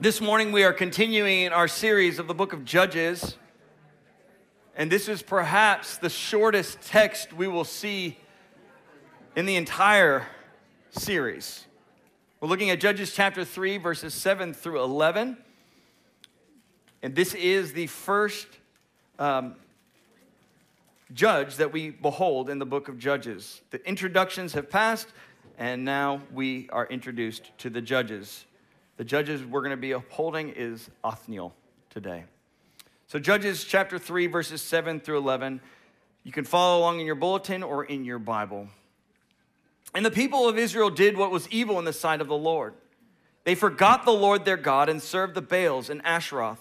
This morning, we are continuing our series of the book of Judges. And this is perhaps the shortest text we will see in the entire series. We're looking at Judges chapter 3, verses 7 through 11. And this is the first um, judge that we behold in the book of Judges. The introductions have passed, and now we are introduced to the judges. The judges we're going to be upholding is Othniel today. So, Judges chapter 3, verses 7 through 11. You can follow along in your bulletin or in your Bible. And the people of Israel did what was evil in the sight of the Lord. They forgot the Lord their God and served the Baals and Asheroth.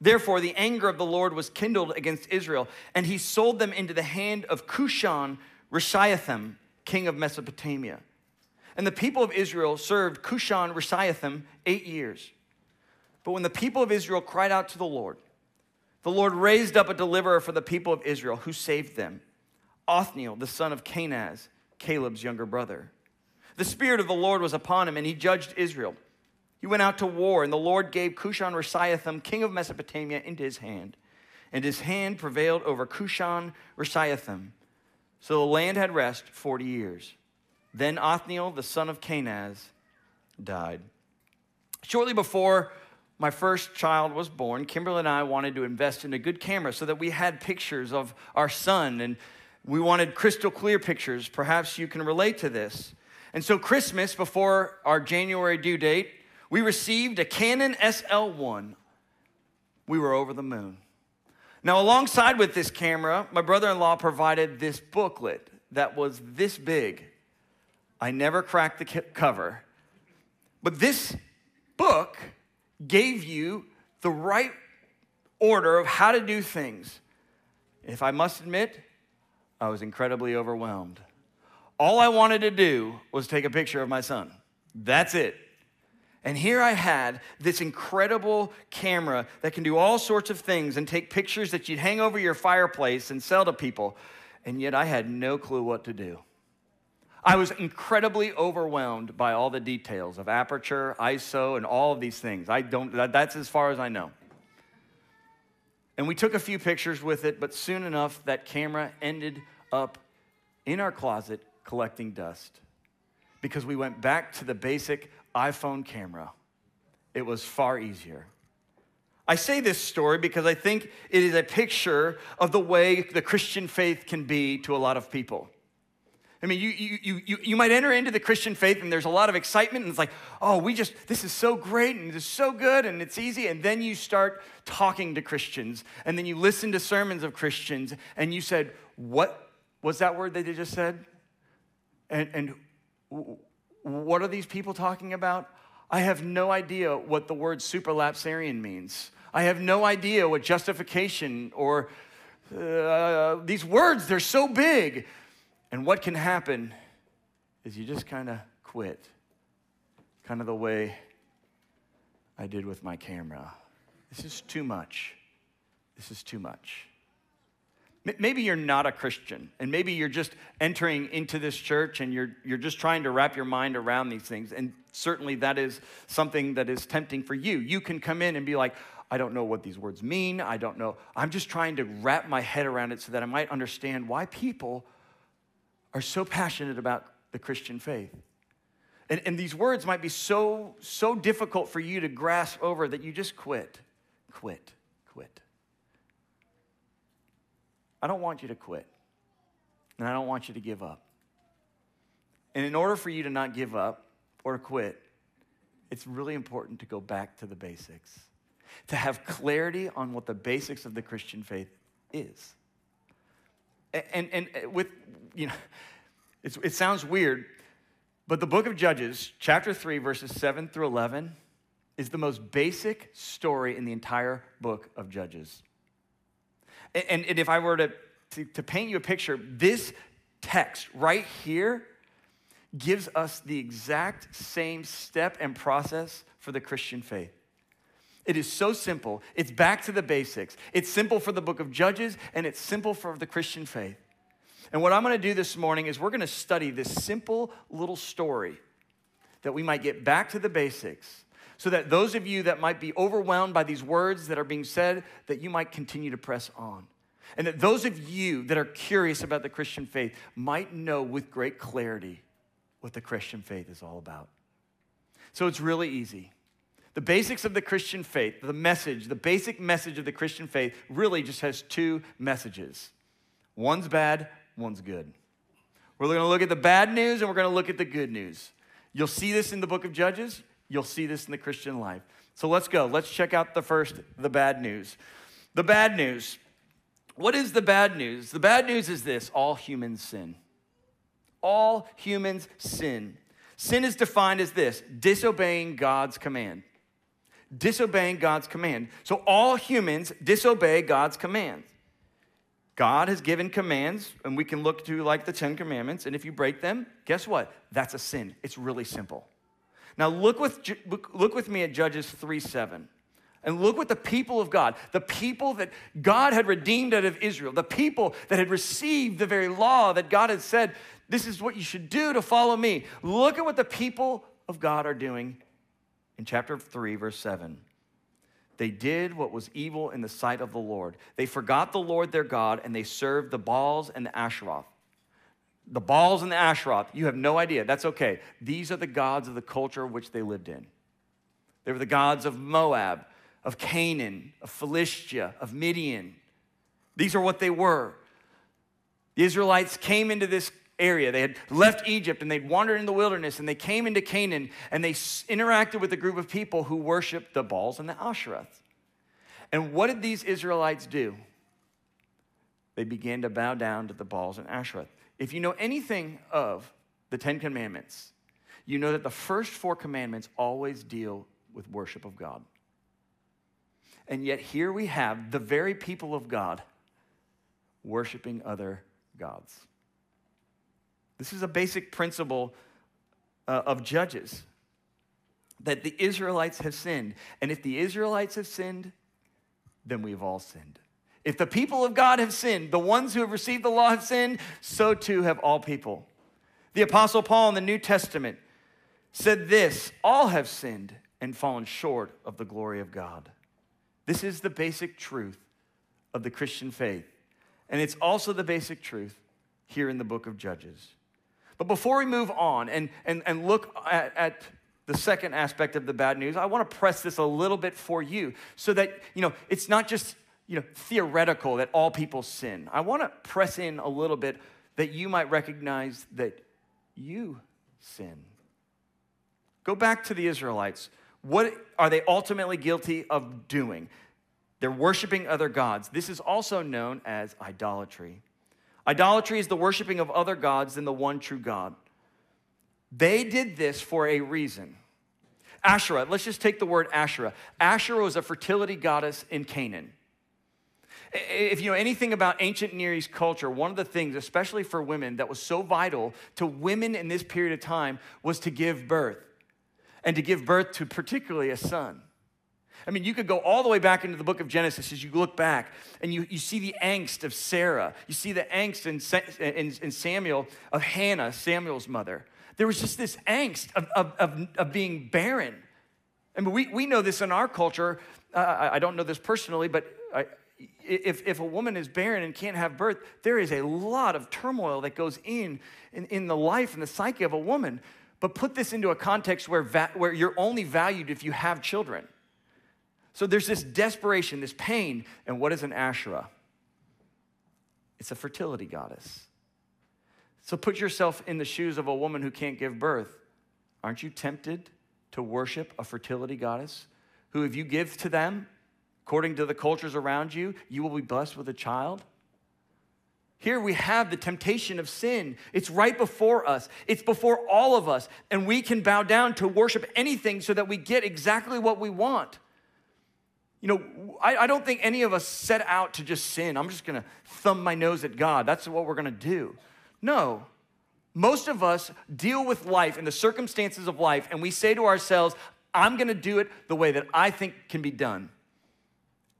Therefore, the anger of the Lord was kindled against Israel, and he sold them into the hand of Cushan Rishathaim, king of Mesopotamia. And the people of Israel served Cushan Rishathaim eight years. But when the people of Israel cried out to the Lord, the Lord raised up a deliverer for the people of Israel who saved them Othniel, the son of Kenaz, Caleb's younger brother. The Spirit of the Lord was upon him, and he judged Israel. He went out to war, and the Lord gave Cushan Rishathaim, king of Mesopotamia, into his hand. And his hand prevailed over Cushan Rishathaim. So the land had rest 40 years. Then Othniel, the son of Kenaz, died. Shortly before my first child was born, Kimberly and I wanted to invest in a good camera so that we had pictures of our son and we wanted crystal clear pictures. Perhaps you can relate to this. And so, Christmas, before our January due date, we received a Canon SL1. We were over the moon. Now, alongside with this camera, my brother in law provided this booklet that was this big I never cracked the cover. But this book gave you the right order of how to do things. If I must admit, I was incredibly overwhelmed. All I wanted to do was take a picture of my son. That's it. And here I had this incredible camera that can do all sorts of things and take pictures that you'd hang over your fireplace and sell to people. And yet I had no clue what to do. I was incredibly overwhelmed by all the details of aperture, ISO, and all of these things. I don't, that's as far as I know. And we took a few pictures with it, but soon enough, that camera ended up in our closet collecting dust because we went back to the basic iPhone camera. It was far easier. I say this story because I think it is a picture of the way the Christian faith can be to a lot of people. I mean, you, you, you, you might enter into the Christian faith and there's a lot of excitement, and it's like, oh, we just, this is so great and it's so good and it's easy. And then you start talking to Christians, and then you listen to sermons of Christians, and you said, what was that word that they just said? And, and what are these people talking about? I have no idea what the word supralapsarian means. I have no idea what justification or uh, these words, they're so big. And what can happen is you just kind of quit, kind of the way I did with my camera. This is too much. This is too much. Maybe you're not a Christian, and maybe you're just entering into this church and you're, you're just trying to wrap your mind around these things. And certainly that is something that is tempting for you. You can come in and be like, I don't know what these words mean. I don't know. I'm just trying to wrap my head around it so that I might understand why people are so passionate about the Christian faith. And, and these words might be so, so difficult for you to grasp over that you just quit, quit, quit. I don't want you to quit, and I don't want you to give up. And in order for you to not give up or quit, it's really important to go back to the basics, to have clarity on what the basics of the Christian faith is. And, and, uh, with, you know, it sounds weird, but the book of Judges, chapter 3, verses 7 through 11, is the most basic story in the entire book of Judges. And, and if I were to, to, to paint you a picture, this text right here gives us the exact same step and process for the Christian faith. It is so simple. It's back to the basics. It's simple for the book of Judges, and it's simple for the Christian faith. And what I'm going to do this morning is we're going to study this simple little story that we might get back to the basics, so that those of you that might be overwhelmed by these words that are being said, that you might continue to press on. And that those of you that are curious about the Christian faith might know with great clarity what the Christian faith is all about. So it's really easy. The basics of the Christian faith, the message, the basic message of the Christian faith really just has two messages one's bad, one's good. We're going to look at the bad news and we're going to look at the good news. You'll see this in the book of Judges, you'll see this in the Christian life. So let's go. Let's check out the first, the bad news. The bad news. What is the bad news? The bad news is this all humans sin. All humans sin. Sin is defined as this disobeying God's command. Disobeying God's command. So all humans disobey God's commands. God has given commands, and we can look to like the Ten Commandments, and if you break them, guess what? That's a sin. It's really simple. Now look with, look with me at Judges 3 7. And look what the people of God, the people that God had redeemed out of Israel, the people that had received the very law that God had said, this is what you should do to follow me. Look at what the people of God are doing in chapter 3, verse 7. They did what was evil in the sight of the Lord. They forgot the Lord their God and they served the Baals and the Asheroth. The Baals and the Asheroth, you have no idea. That's okay. These are the gods of the culture which they lived in. They were the gods of Moab, of Canaan, of Philistia, of Midian. These are what they were. The Israelites came into this area. They had left Egypt and they'd wandered in the wilderness and they came into Canaan and they interacted with a group of people who worshiped the Baals and the Asheroth. And what did these Israelites do? They began to bow down to the Baals and Asheroth. If you know anything of the Ten Commandments, you know that the first four commandments always deal with worship of God. And yet, here we have the very people of God worshiping other gods. This is a basic principle uh, of Judges that the Israelites have sinned. And if the Israelites have sinned, then we've all sinned. If the people of God have sinned, the ones who have received the law have sinned, so too have all people. The Apostle Paul in the New Testament said this all have sinned and fallen short of the glory of God. This is the basic truth of the Christian faith. And it's also the basic truth here in the book of Judges. But before we move on and, and, and look at, at the second aspect of the bad news, I want to press this a little bit for you so that, you know, it's not just, you know, theoretical that all people sin. I want to press in a little bit that you might recognize that you sin. Go back to the Israelites. What are they ultimately guilty of doing? They're worshiping other gods. This is also known as idolatry. Idolatry is the worshiping of other gods than the one true God. They did this for a reason. Asherah, let's just take the word Asherah. Asherah was a fertility goddess in Canaan. If you know anything about ancient Near East culture, one of the things, especially for women, that was so vital to women in this period of time was to give birth and to give birth to particularly a son. I mean, you could go all the way back into the book of Genesis as you look back and you, you see the angst of Sarah. You see the angst in, in, in Samuel of Hannah, Samuel's mother. There was just this angst of, of, of, of being barren. I mean, we, we know this in our culture. Uh, I, I don't know this personally, but I, if, if a woman is barren and can't have birth, there is a lot of turmoil that goes in, in, in the life and the psyche of a woman. But put this into a context where, va- where you're only valued if you have children. So there's this desperation, this pain. And what is an Asherah? It's a fertility goddess. So put yourself in the shoes of a woman who can't give birth. Aren't you tempted to worship a fertility goddess who, if you give to them, according to the cultures around you, you will be blessed with a child? Here we have the temptation of sin. It's right before us, it's before all of us, and we can bow down to worship anything so that we get exactly what we want. You know, I, I, don't think any of us set out to just sin. I'm just gonna thumb my nose at God. That's what we're gonna do. No. Most of us deal with life and the circumstances of life, and we say to ourselves, I'm gonna do it the way that I think can be done.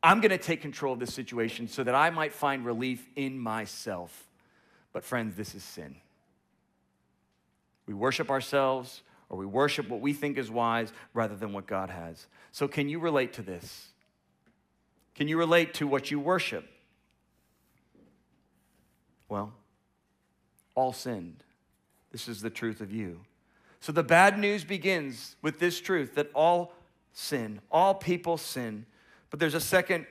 I'm gonna take control of this situation so that I might find relief in myself. But, friends, this is sin. We worship ourselves, or we worship what we think is wise rather than what God has. So, can you relate to this? Can you relate to what you worship? Well, all sinned. This is the truth of you. So the bad news begins with this truth that all sin, all people sin. But there's a second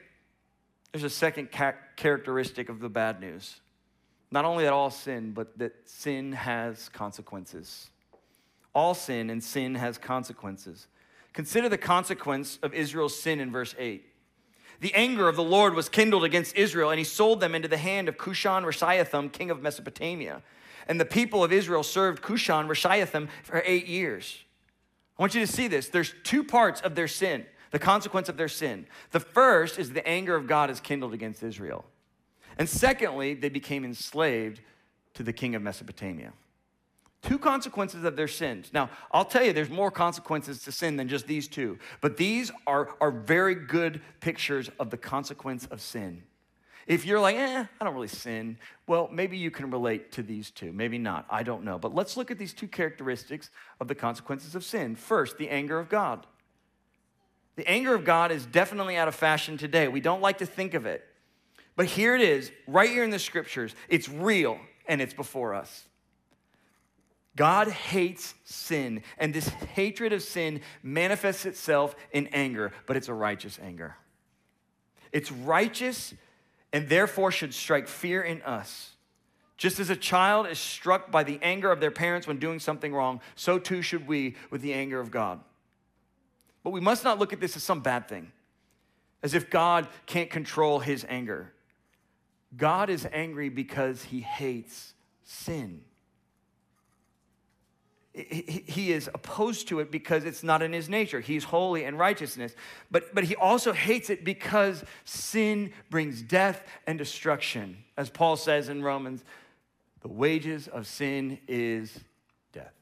there's a second ca- characteristic of the bad news. Not only that all sin, but that sin has consequences. All sin and sin has consequences. Consider the consequence of Israel's sin in verse 8. The anger of the Lord was kindled against Israel, and he sold them into the hand of Cushan Rishathaim, king of Mesopotamia. And the people of Israel served Cushan Rishathaim for eight years. I want you to see this. There's two parts of their sin, the consequence of their sin. The first is the anger of God is kindled against Israel. And secondly, they became enslaved to the king of Mesopotamia. Two consequences of their sins. Now, I'll tell you, there's more consequences to sin than just these two, but these are, are very good pictures of the consequence of sin. If you're like, eh, I don't really sin, well, maybe you can relate to these two. Maybe not. I don't know. But let's look at these two characteristics of the consequences of sin. First, the anger of God. The anger of God is definitely out of fashion today. We don't like to think of it. But here it is, right here in the scriptures. It's real and it's before us. God hates sin, and this hatred of sin manifests itself in anger, but it's a righteous anger. It's righteous and therefore should strike fear in us. Just as a child is struck by the anger of their parents when doing something wrong, so too should we with the anger of God. But we must not look at this as some bad thing, as if God can't control his anger. God is angry because he hates sin he is opposed to it because it's not in his nature. He's holy and righteousness. But, but he also hates it because sin brings death and destruction. As Paul says in Romans, the wages of sin is death.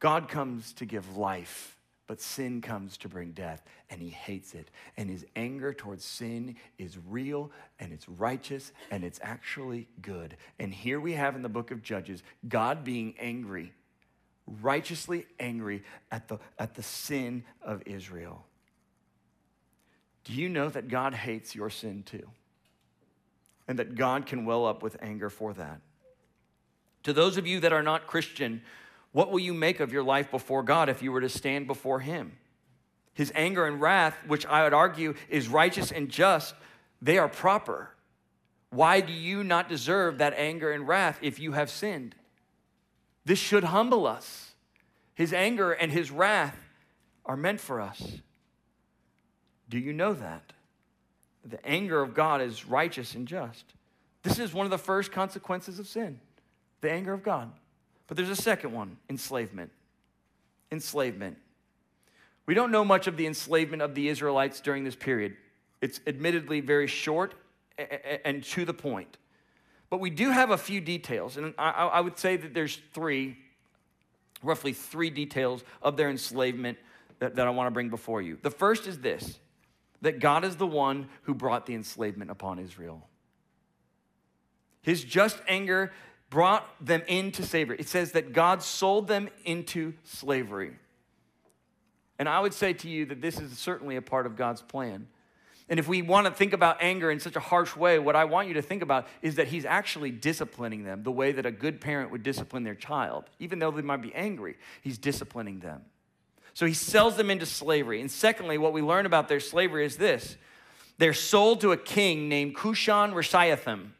God comes to give life but sin comes to bring death, and he hates it. And his anger towards sin is real, and it's righteous, and it's actually good. And here we have in the book of Judges God being angry, righteously angry at the, at the sin of Israel. Do you know that God hates your sin too? And that God can well up with anger for that. To those of you that are not Christian, what will you make of your life before God if you were to stand before Him? His anger and wrath, which I would argue is righteous and just, they are proper. Why do you not deserve that anger and wrath if you have sinned? This should humble us. His anger and his wrath are meant for us. Do you know that? The anger of God is righteous and just. This is one of the first consequences of sin the anger of God. But there's a second one enslavement. Enslavement. We don't know much of the enslavement of the Israelites during this period. It's admittedly very short and to the point. But we do have a few details, and I would say that there's three, roughly three details of their enslavement that, I want to bring before you. The first is this that God is the one who brought the enslavement upon Israel. His just anger brought them into slavery. It says that God sold them into slavery. And I would say to you that this is certainly a part of God's plan. And if we want to think about anger in such a harsh way, what I want you to think about is that He's actually disciplining them the way that a good parent would discipline their child. Even though they might be angry, He's disciplining them. So He sells them into slavery. And secondly, what we learn about their slavery is this they're sold to a king named Cushan Rishathaim.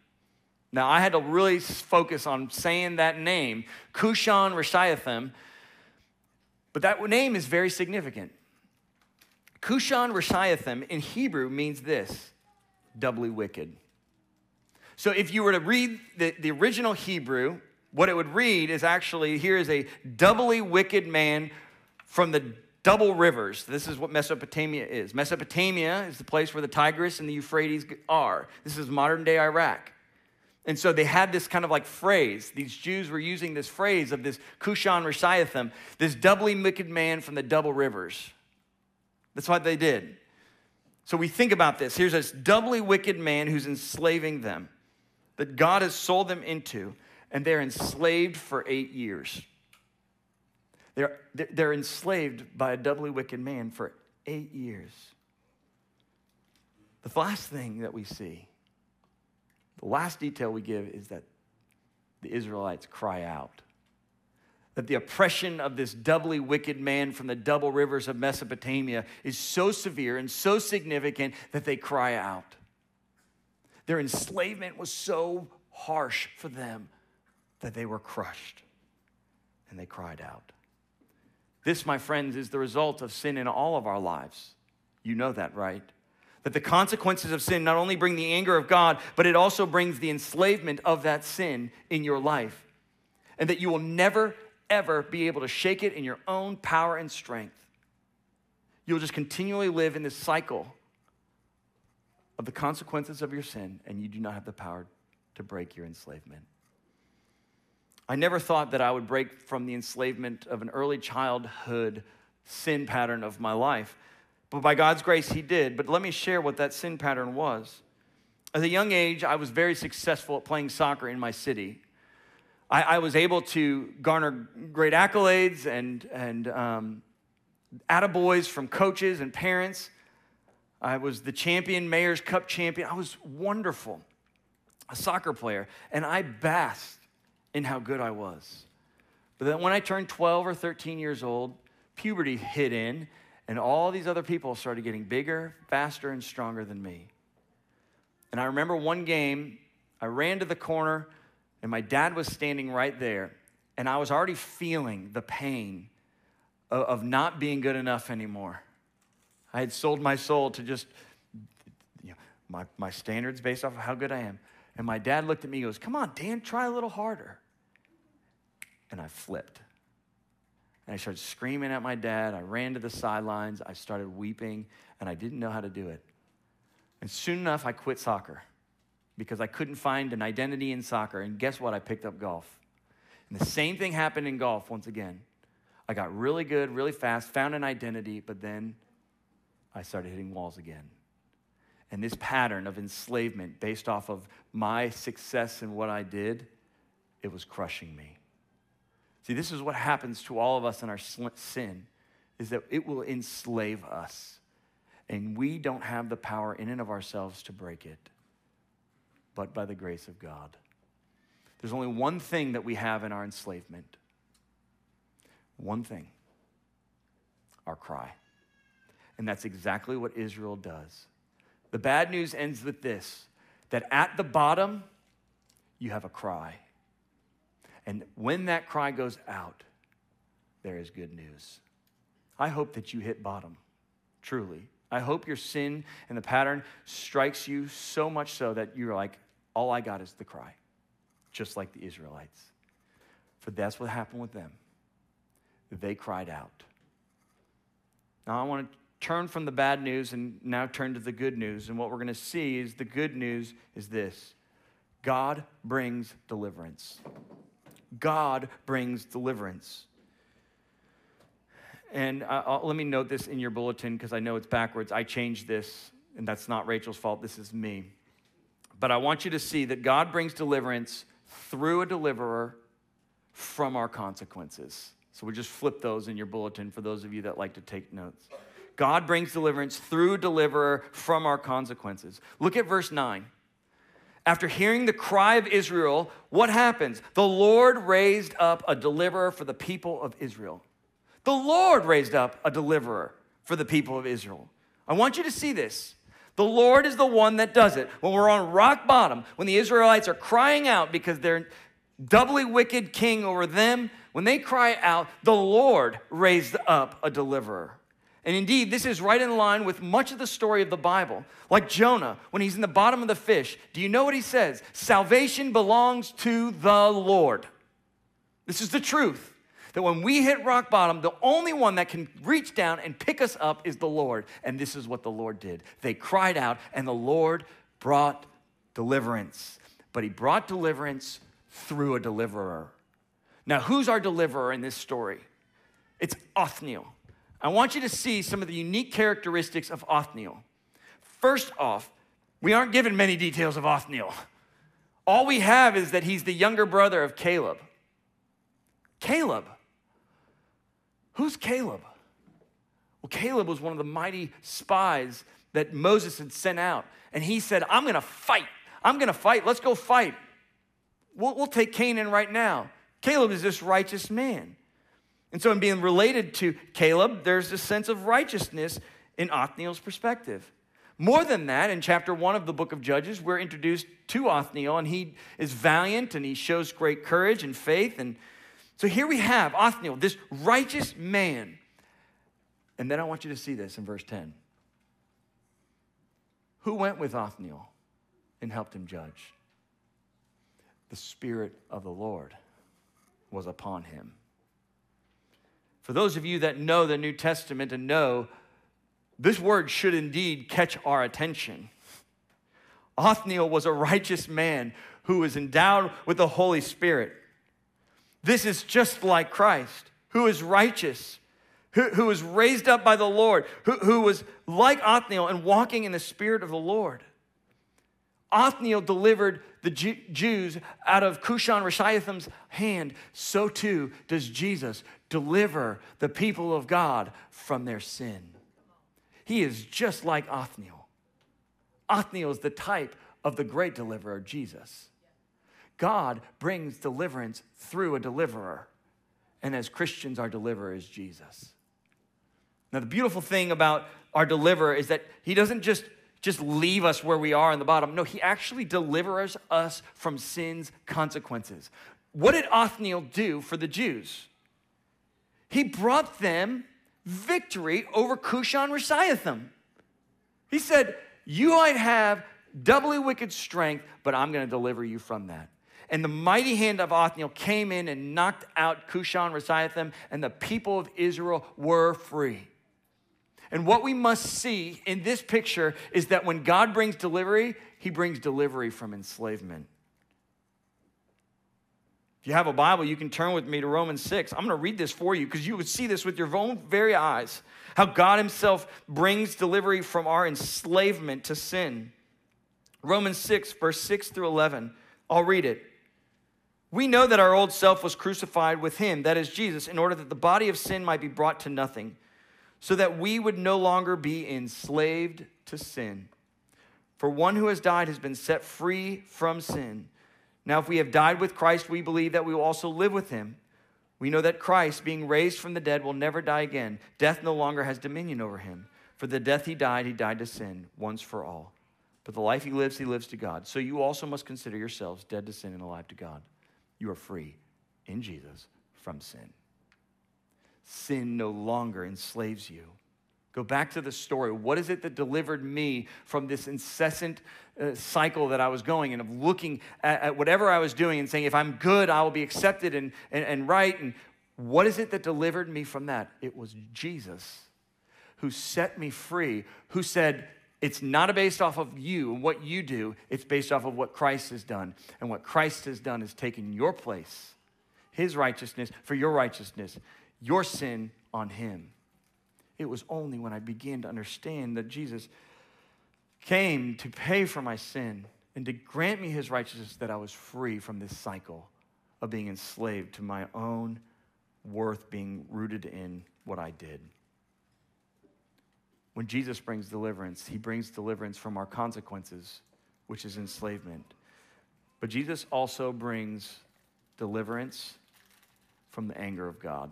Now, I had to really focus on saying that name, Cushan Rishathaim, but that name is very significant. Cushan Rishathaim in Hebrew means this doubly wicked. So if you were to read the, the original Hebrew, what it would read is actually here is a doubly wicked man from the double rivers. This is what Mesopotamia is. Mesopotamia is the place where the Tigris and the Euphrates are. This is modern day Iraq. And so they had this kind of like phrase. These Jews were using this phrase of this Cushan Rishathaim, this doubly wicked man from the double rivers. That's what they did. So we think about this. Here's this doubly wicked man who's enslaving them, that God has sold them into, and they're enslaved for eight years. They're, they're enslaved by a doubly wicked man for eight years. The last thing that we see, the last detail we give is that the Israelites cry out. That the oppression of this doubly wicked man from the double rivers of Mesopotamia is so severe and so significant that they cry out. Their enslavement was so harsh for them that they were crushed and they cried out. This, my friends, is the result of sin in all of our lives. You know that, right? That the consequences of sin not only bring the anger of God, but it also brings the enslavement of that sin in your life. And that you will never, ever be able to shake it in your own power and strength. You'll just continually live in this cycle of the consequences of your sin, and you do not have the power to break your enslavement. I never thought that I would break from the enslavement of an early childhood sin pattern of my life. But by God's grace, He did. But let me share what that sin pattern was. At a young age, I was very successful at playing soccer in my city. I, I was able to garner great accolades and, and um, attaboys from coaches and parents. I was the champion, Mayor's Cup champion. I was wonderful, a soccer player. And I basked in how good I was. But then when I turned 12 or 13 years old, puberty hit in, and all these other people started getting bigger, faster, and stronger than me. And I remember one game, I ran to the corner, and my dad was standing right there, and I was already feeling the pain of, of not being good enough anymore. I had sold my soul to just you know, my, my standards based off of how good I am. And my dad looked at me and goes, Come on, Dan, try a little harder. And I flipped. And I started screaming at my dad. I ran to the sidelines. I started weeping, and I didn't know how to do it. And soon enough, I quit soccer because I couldn't find an identity in soccer. And guess what? I picked up golf. And the same thing happened in golf once again. I got really good, really fast, found an identity, but then I started hitting walls again. And this pattern of enslavement based off of my success and what I did, it was crushing me. See, this is what happens to all of us in our sin is that it will enslave us. And we don't have the power in and of ourselves to break it, but by the grace of God. There's only one thing that we have in our enslavement. One thing. Our cry. And that's exactly what Israel does. The bad news ends with this that at the bottom, you have a cry. And when that cry goes out, there is good news. I hope that you hit bottom, truly. I hope your sin and the pattern strikes you so much so that you're like, all I got is the cry, just like the Israelites. For that's what happened with them. They cried out. Now, I want to turn from the bad news and now turn to the good news. And what we're going to see is the good news is this God brings deliverance. God brings deliverance. And let me note this in your bulletin because I know it's backwards. I changed this, and that's not Rachel's fault. This is me. But I want you to see that God brings deliverance through a deliverer from our consequences. So we'll just flip those in your bulletin for those of you that like to take notes. God brings deliverance through deliverer from our consequences. Look at verse 9. After hearing the cry of Israel, what happens? The Lord raised up a deliverer for the people of Israel. The Lord raised up a deliverer for the people of Israel. I want you to see this. The Lord is the one that does it. When we're on rock bottom, when the Israelites are crying out because they're doubly wicked king over them, when they cry out, the Lord raised up a deliverer. And indeed, this is right in line with much of the story of the Bible. Like Jonah, when he's in the bottom of the fish, do you know what he says? Salvation belongs to the Lord. This is the truth. That when we hit rock bottom, the only one that can reach down and pick us up is the Lord. And this is what the Lord did. They cried out, and the Lord brought deliverance. But he brought deliverance through a deliverer. Now, who's our deliverer in this story? It's Othniel. I want you to see some of the unique characteristics of Othniel. First off, we aren't given many details of Othniel. All we have is that he's the younger brother of Caleb. Caleb. Who's Caleb? Well, Caleb was one of the mighty spies that Moses had sent out. And he said, I'm going to fight. I'm going to fight. Let's go fight. We'll, we'll take Canaan right now. Caleb is this righteous man. And so, in being related to Caleb, there's a sense of righteousness in Othniel's perspective. More than that, in chapter one of the book of Judges, we're introduced to Othniel, and he is valiant and he shows great courage and faith. And so here we have Othniel, this righteous man. And then I want you to see this in verse 10. Who went with Othniel and helped him judge? The Spirit of the Lord was upon him. For those of you that know the New Testament and know this word should indeed catch our attention. Othniel was a righteous man who was endowed with the Holy Spirit. This is just like Christ, who is righteous, who, who was raised up by the Lord, who, who was like Othniel and walking in the Spirit of the Lord. Othniel delivered the Jews out of Cushan Rishathaim's hand, so too does Jesus deliver the people of God from their sin. He is just like Othniel. Othniel is the type of the great deliverer, Jesus. God brings deliverance through a deliverer. And as Christians, our deliverer is Jesus. Now, the beautiful thing about our deliverer is that he doesn't just, just leave us where we are in the bottom. No, he actually delivers us from sin's consequences. What did Othniel do for the Jews? He brought them victory over Cushan Rishathaim. He said, You might have doubly wicked strength, but I'm going to deliver you from that. And the mighty hand of Othniel came in and knocked out Cushan Rishathaim, and the people of Israel were free. And what we must see in this picture is that when God brings delivery, he brings delivery from enslavement. If you have a Bible, you can turn with me to Romans 6. I'm going to read this for you because you would see this with your own very eyes. How God Himself brings delivery from our enslavement to sin. Romans 6, verse 6 through 11. I'll read it. We know that our old self was crucified with Him, that is Jesus, in order that the body of sin might be brought to nothing, so that we would no longer be enslaved to sin. For one who has died has been set free from sin. Now, if we have died with Christ, we believe that we will also live with him. We know that Christ, being raised from the dead, will never die again. Death no longer has dominion over him. For the death he died, he died to sin once for all. But the life he lives, he lives to God. So you also must consider yourselves dead to sin and alive to God. You are free in Jesus from sin. Sin no longer enslaves you. Go back to the story. What is it that delivered me from this incessant uh, cycle that I was going and of looking at, at, whatever I was doing and saying, if I'm good, I will be accepted and, and, and right? And what is it that delivered me from that? It was Jesus who set me free, who said, it's not based off of you and what you do, it's based off of what Christ has done. And what Christ has done is taken your place, his righteousness for your righteousness, your sin on him. It was only when I began to understand that Jesus came to pay for my sin and to grant me his righteousness that I was free from this cycle of being enslaved to my own worth being rooted in what I did. When Jesus brings deliverance, he brings deliverance from our consequences, which is enslavement. But Jesus also brings deliverance from the anger of God.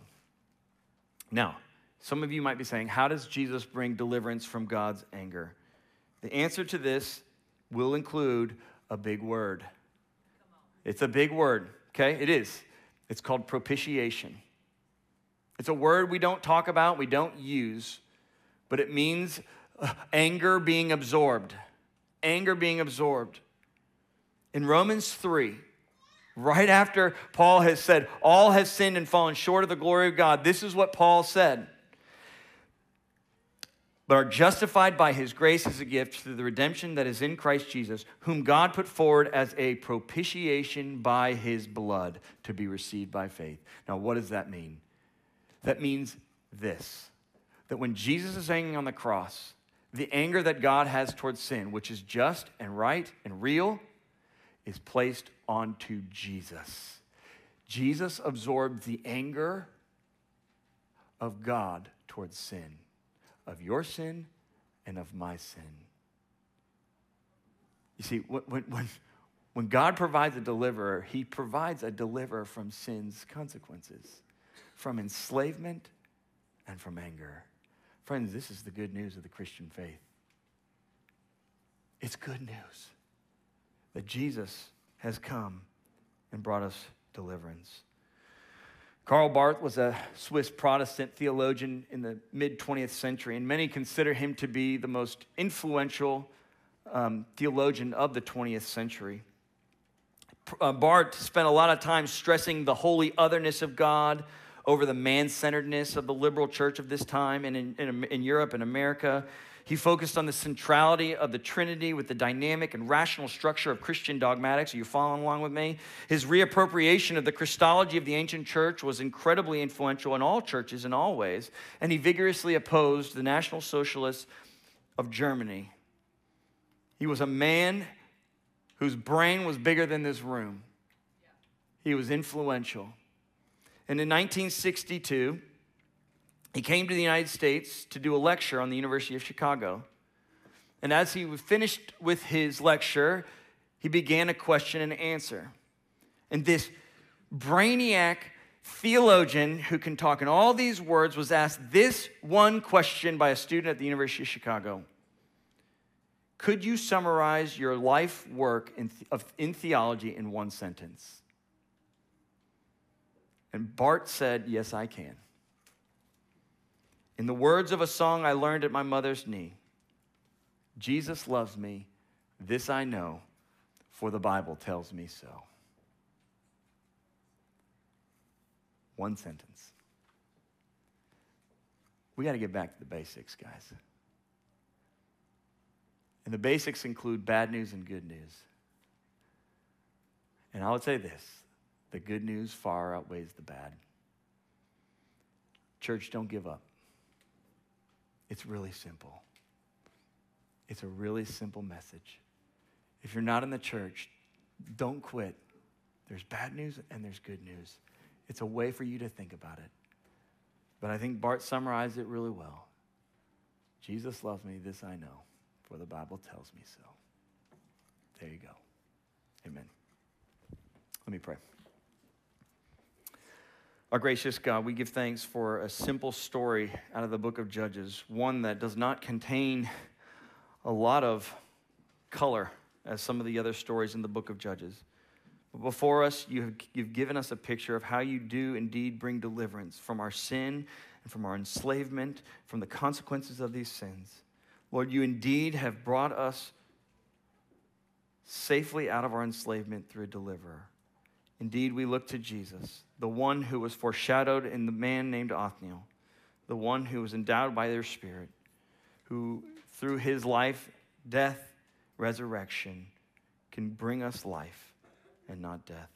Now, some of you might be saying, How does Jesus bring deliverance from God's anger? The answer to this will include a big word. It's a big word, okay? It is. It's called propitiation. It's a word we don't talk about, we don't use, but it means uh, anger being absorbed. Anger being absorbed. In Romans 3, right after Paul has said, All have sinned and fallen short of the glory of God, this is what Paul said but are justified by his grace as a gift through the redemption that is in Christ Jesus, whom God put forward as a propitiation by his blood to be received by faith. Now, what does that mean? That means this that when Jesus is hanging on the cross, the anger that God has towards sin, which is just and right and real, is placed onto Jesus. Jesus absorbed the anger of God towards sin, of your sin and of my sin. You see, when, when, when God provides a deliverer, he provides a deliverer from sin's consequences, from enslavement and from anger. Friends, this is the good news of the Christian faith. It's good news that Jesus has come and brought us deliverance. Karl Barth was a Swiss Protestant theologian in the mid 20th century, and many consider him to be the most influential um, theologian of the 20th century. Uh, Barth spent a lot of time stressing the holy otherness of God over the man centeredness of the liberal church of this time and in, in, in Europe and America. He focused on the centrality of the Trinity with the dynamic and rational structure of Christian dogmatics. Are you following along with me? His reappropriation of the Christology of the ancient church was incredibly influential in all churches in all ways, and he vigorously opposed the National Socialists of Germany. He was a man whose brain was bigger than this room. He was influential. And in 1962, he came to the United States to do a lecture on the University of Chicago. And as he finished with his lecture, he began a question and answer. And this brainiac theologian who can talk in all these words was asked this one question by a student at the University of Chicago Could you summarize your life work in, of, in theology in one sentence? And Barth said, Yes, I can. In the words of a song I learned at my mother's knee Jesus loves me, this I know, for the Bible tells me so. One sentence. We got to get back to the basics, guys. And the basics include bad news and good news. And I would say this the good news far outweighs the bad. Church, don't give up. It's really simple. It's a really simple message. If you're not in the church, don't quit. There's bad news and there's good news. It's a way for you to think about it. But I think Barth summarized it really well. Jesus loves me, this I know, for the Bible tells me so. There you go. Amen. Let me pray. Our gracious God, we give thanks for a simple story out of the book of Judges, one that does not contain a lot of color as some of the other stories in the book of Judges. But before us, you have, you've given us a picture of how you do indeed bring deliverance from our sin and from our enslavement, from the consequences of these sins. Lord, you indeed have brought us safely out of our enslavement through a deliverer. Indeed, we look to Jesus, the one who was foreshadowed in the man named Othniel, the one who was endowed by their spirit, who through his life, death, resurrection, can bring us life and not death.